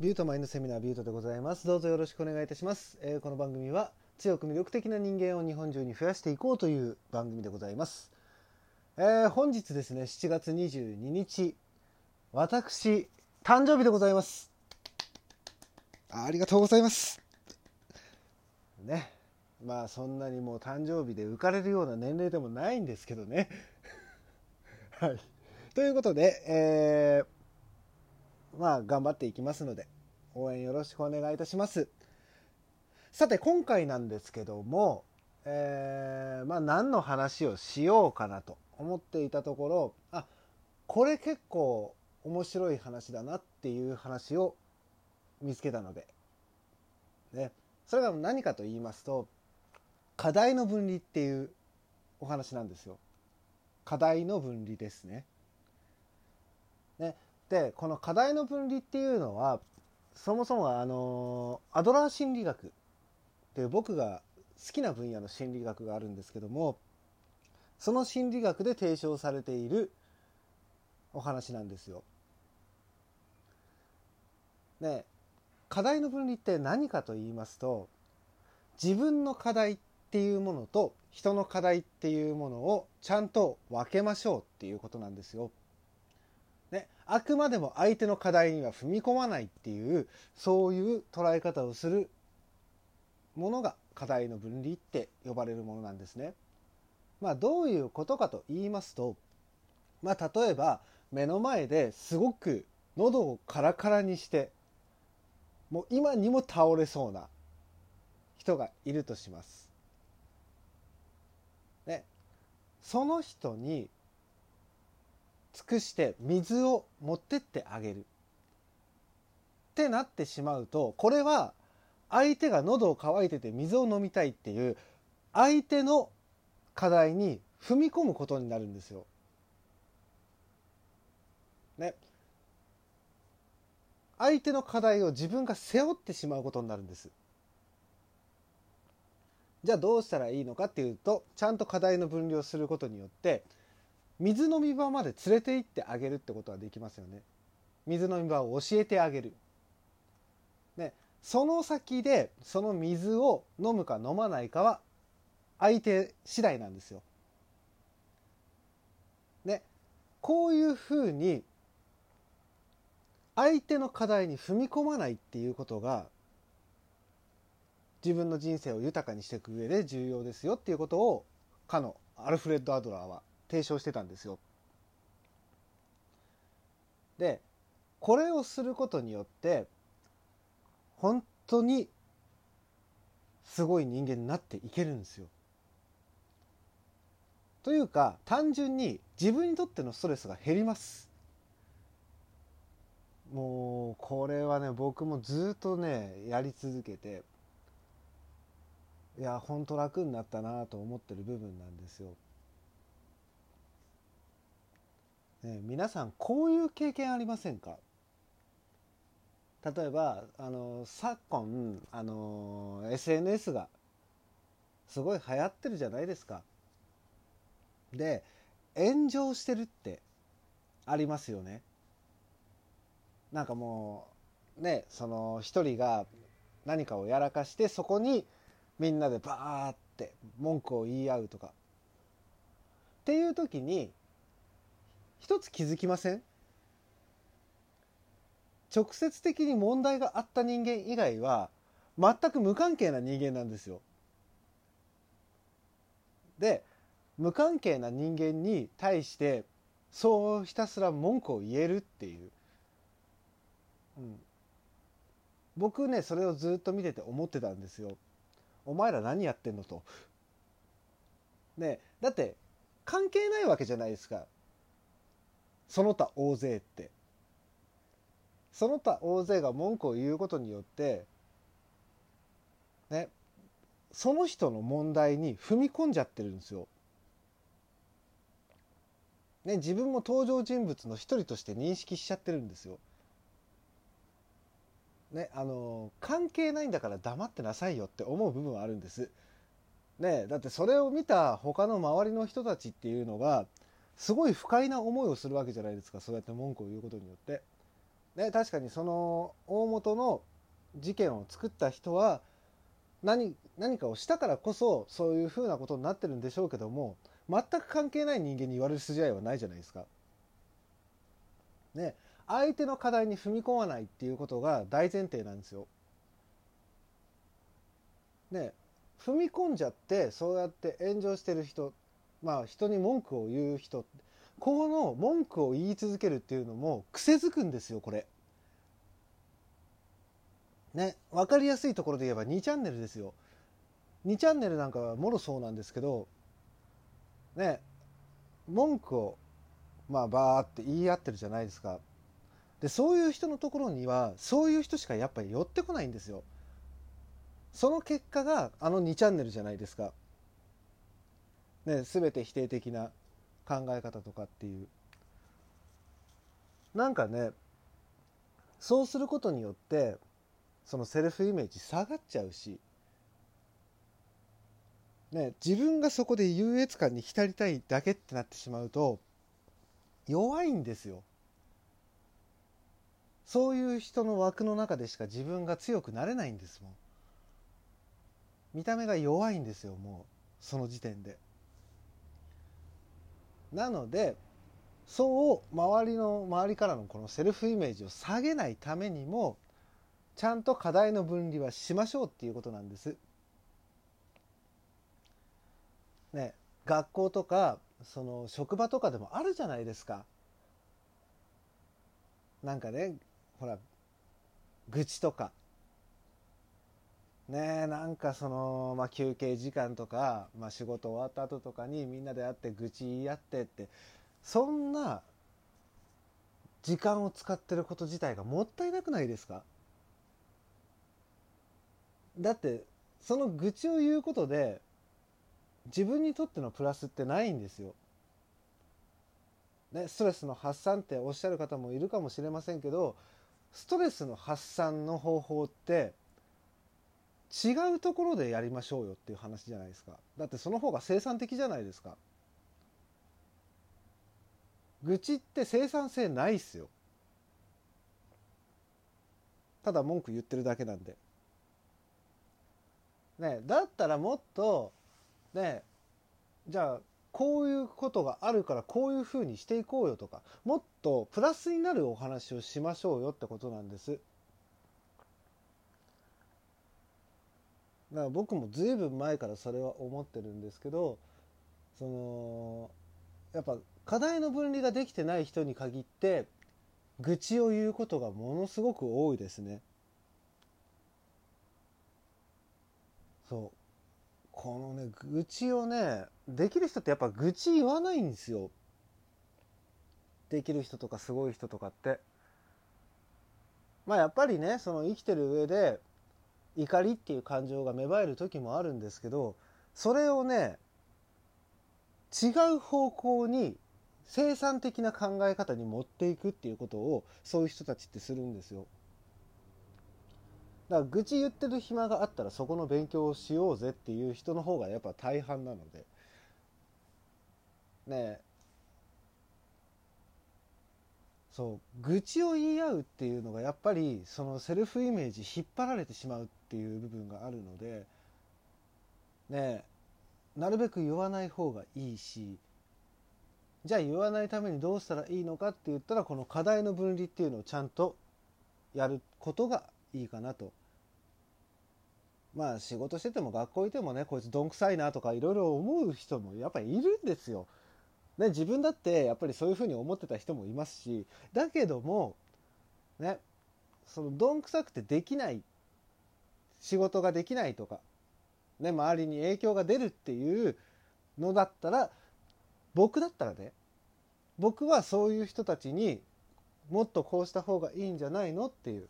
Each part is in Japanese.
ビュートマインドセミナービュートでございます。どうぞよろしくお願いいたします。えーこの番組は強く魅力的な人間を日本中に増やしていこうという番組でございます。えー本日ですね、7月22日、私、誕生日でございます。ありがとうございます。ね。まあそんなにもう誕生日で浮かれるような年齢でもないんですけどね。はい。ということで、えーまあ頑張っていきますので応援よろしくお願いいたします。さて今回なんですけども、えーまあ何の話をしようかなと思っていたところあこれ結構面白い話だなっていう話を見つけたので、ね、それが何かと言いますと課題の分離っていうお話なんですよ。課題の分離ですね。ね。でこの課題の分離っていうのはそもそもあのアドラー心理学っていう僕が好きな分野の心理学があるんですけどもその心理学で提唱されているお話なんですよ。ね課題の分離って何かと言いますと自分の課題っていうものと人の課題っていうものをちゃんと分けましょうっていうことなんですよ。あくまでも相手の課題には踏み込まないっていうそういう捉え方をするものが課題の分離って呼ばれるものなんですね。まあどういうことかと言いますと、まあ例えば目の前ですごく喉をカラカラにしてもう今にも倒れそうな人がいるとします。ね、その人に尽くして水を持ってってあげるってなってしまうとこれは相手が喉を渇いてて水を飲みたいっていう相手の課題に踏み込むことになるんですよ。ね。相手の課題を自分が背負ってしまうことになるんです。じゃあどうしたらいいのかっていうとちゃんと課題の分離をすることによって水飲み場まで連れて行ってあげるってことはできますよね。水飲み場を教えてあげる。ね、その先でその水を飲むか飲まないかは相手次第なんですよ。ね、こういうふうに相手の課題に踏み込まないっていうことが自分の人生を豊かにしていく上で重要ですよっていうことをかのアルフレッド・アドラーは提唱してたんですよ。でこれをすることによって本当にすごい人間になっていけるんですよ。というか単純に自分にとってのストレスが減ります。もうこれはね僕もずっとねやり続けていや本当楽になったなと思ってる部分なんですよ。ね、皆さんこういう経験ありませんか？例えばあの昨今あの SNS がすごい流行ってるじゃないですか。で炎上してるってありますよね。なんかもうねその一人が何かをやらかしてそこにみんなでバーって文句を言い合うとかっていう時に一つ気づきません？直接的に問題があった人間以外は全く無関係な人間なんですよ。で無関係な人間に対してそうひたすら文句を言えるっていう、うん、僕ねそれをずっと見てて思ってたんですよ。お前ら何やってんのと。ねだって関係ないわけじゃないですか。その他大勢ってその他大勢が文句を言うことによってねその人の問題に踏み込んじゃってるんですよ。ね自分も登場人物の一人として認識しちゃってるんですよ。ねあの関係ないんだから黙ってなさいよって思う部分はあるんです。ねだってそれを見た他の周りの人たちっていうのがすごい不快な思いをするわけじゃないですかそうやって文句を言うことによって。ね、確かにその大元の事件を作った人は何何かをしたからこそそういうふうなことになってるんでしょうけども全く関係ない人間に言われる筋合いはないじゃないですか。ね、相手の課題に踏み込まないっていうことが大前提なんですよ。ね、踏み込んじゃってそうやって炎上してる人まあ人に文句を言う人この文句を言い続けるっていうのも癖づくんですよこれ。ね分かりやすいところで言えば2チャンネルですよ。2チャンネルなんかはもろそうなんですけどね文句をまあバーって言い合ってるじゃないですか。でそういう人のところにはそういう人しかやっぱり寄ってこないんですよ。その結果があの2チャンネルじゃないですか。ね、全て否定的な考え方とかっていう。なんかねそうすることによってそのセルフイメージ下がっちゃうし、ね、自分がそこで優越感に浸りたいだけってなってしまうと弱いんですよ。そういう人の枠の中でしか自分が強くなれないんですもん。見た目が弱いんですよ、もう。その時点で。なので、そう周りの、周りからのこのセルフイメージを下げないためにも、ちゃんと課題の分離はしましょうっていうことなんです。ね、学校とかその職場とかでもあるじゃないですか。なんかねほら愚痴とかねえなんかその、まあ、休憩時間とか、まあ、仕事終わった後とかにみんなで会って愚痴言い合ってってそんな時間を使ってること自体がもったいなくないですか？だってその愚痴を言うことで自分にとってのプラスってないんですよ。ね、ストレスの発散っておっしゃる方もいるかもしれませんけどストレスの発散の方法って違うところでやりましょうよっていう話じゃないですか。だってその方が生産的じゃないですか。愚痴って生産性ないっすよ。ただ文句言ってるだけなんで。ねだったらもっとねじゃあこういうことがあるからこういうふうにしていこうよとかもっとプラスになるお話をしましょうよってことなんです。だから僕もずいぶん前からそれは思ってるんですけどそのやっぱ課題の分離ができてない人に限って愚痴を言うことがものすごく多いですね。そう。このね愚痴をねできる人ってやっぱ愚痴言わないんですよ。できる人とかすごい人とかって。まあやっぱりねその生きてる上で怒りっていう感情が芽生える時もあるんですけどそれをね違う方向に生産的な考え方に持っていくっていうことをそういう人たちってするんですよ。だから愚痴言ってる暇があったらそこの勉強をしようぜっていう人の方がやっぱ大半なのでねそう愚痴を言い合うっていうのがやっぱりそのセルフイメージ引っ張られてしまうっていう部分があるのでねなるべく言わない方がいいしじゃあ言わないためにどうしたらいいのかって言ったらこの課題の分離っていうのをちゃんとやることがいいかなと。まあ仕事してても学校いてもねこいつどんくさいなとかいろいろ思う人もやっぱりいるんですよ。ね、自分だってやっぱりそういうふうに思ってた人もいますしだけどもねそのどんくさくてできない仕事ができないとか、ね、周りに影響が出るっていうのだったら僕だったらね僕はそういう人たちにもっとこうした方がいいんじゃないのっていう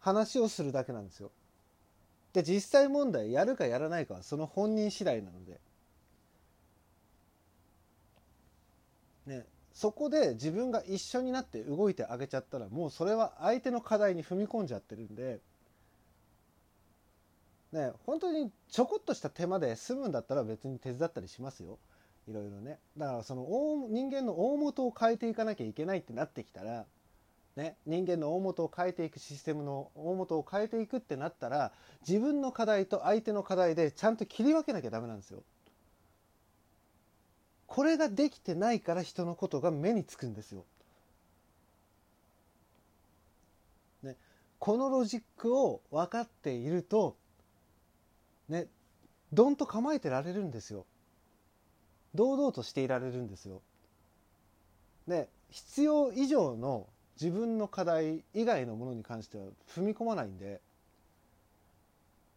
話をするだけなんですよ。で実際問題やるかやらないかはその本人次第なので。ね、そこで自分が一緒になって動いてあげちゃったらもうそれは相手の課題に踏み込んじゃってるんで、ね、本当にちょこっとした手間で済むんだったら別に手伝ったりしますよいろいろねだからその人間の大元を変えていかなきゃいけないってなってきたらね、人間の大元を変えていくシステムの大元を変えていくってなったら自分の課題と相手の課題でちゃんと切り分けなきゃダメなんですよ。これができてないから人のことが目につくんですよ。ね、このロジックを分かっているとねどんと構えてられるんですよ。堂々としていられるんですよ。ね必要以上の自分の課題以外のものに関しては踏み込まないんで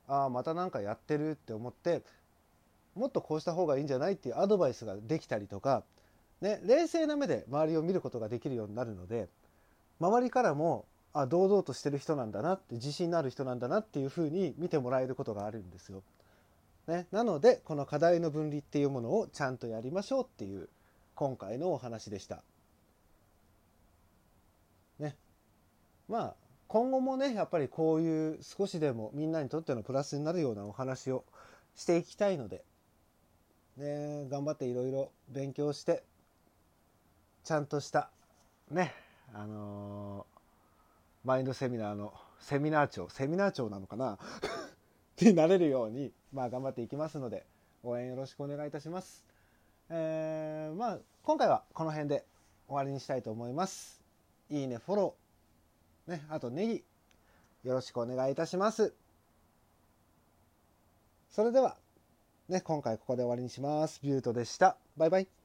ああまた何かやってるって思ってもっとこうした方がいいんじゃないっていうアドバイスができたりとか、ね、冷静な目で周りを見ることができるようになるので周りからもあ堂々としてる人なんだなって自信のある人なんだなっていうふうに見てもらえることがあるんですよ。ね、なのでこの課題の分離っていうものをちゃんとやりましょうっていう今回のお話でした。ね。まあ今後もねやっぱりこういう少しでもみんなにとってのプラスになるようなお話をしていきたいので、ね、頑張っていろいろ勉強してちゃんとしたねあのー、マインドセミナーのセミナー長セミナー長なのかな？ってなれるように、まあ、頑張っていきますので応援よろしくお願いいたします。えー、まあ今回はこの辺で終わりにしたいと思います。いいね、フォロー、ね、あとネギ、よろしくお願いいたします。それでは、ね、今回ここで終わりにします。ビュートでした。バイバイ。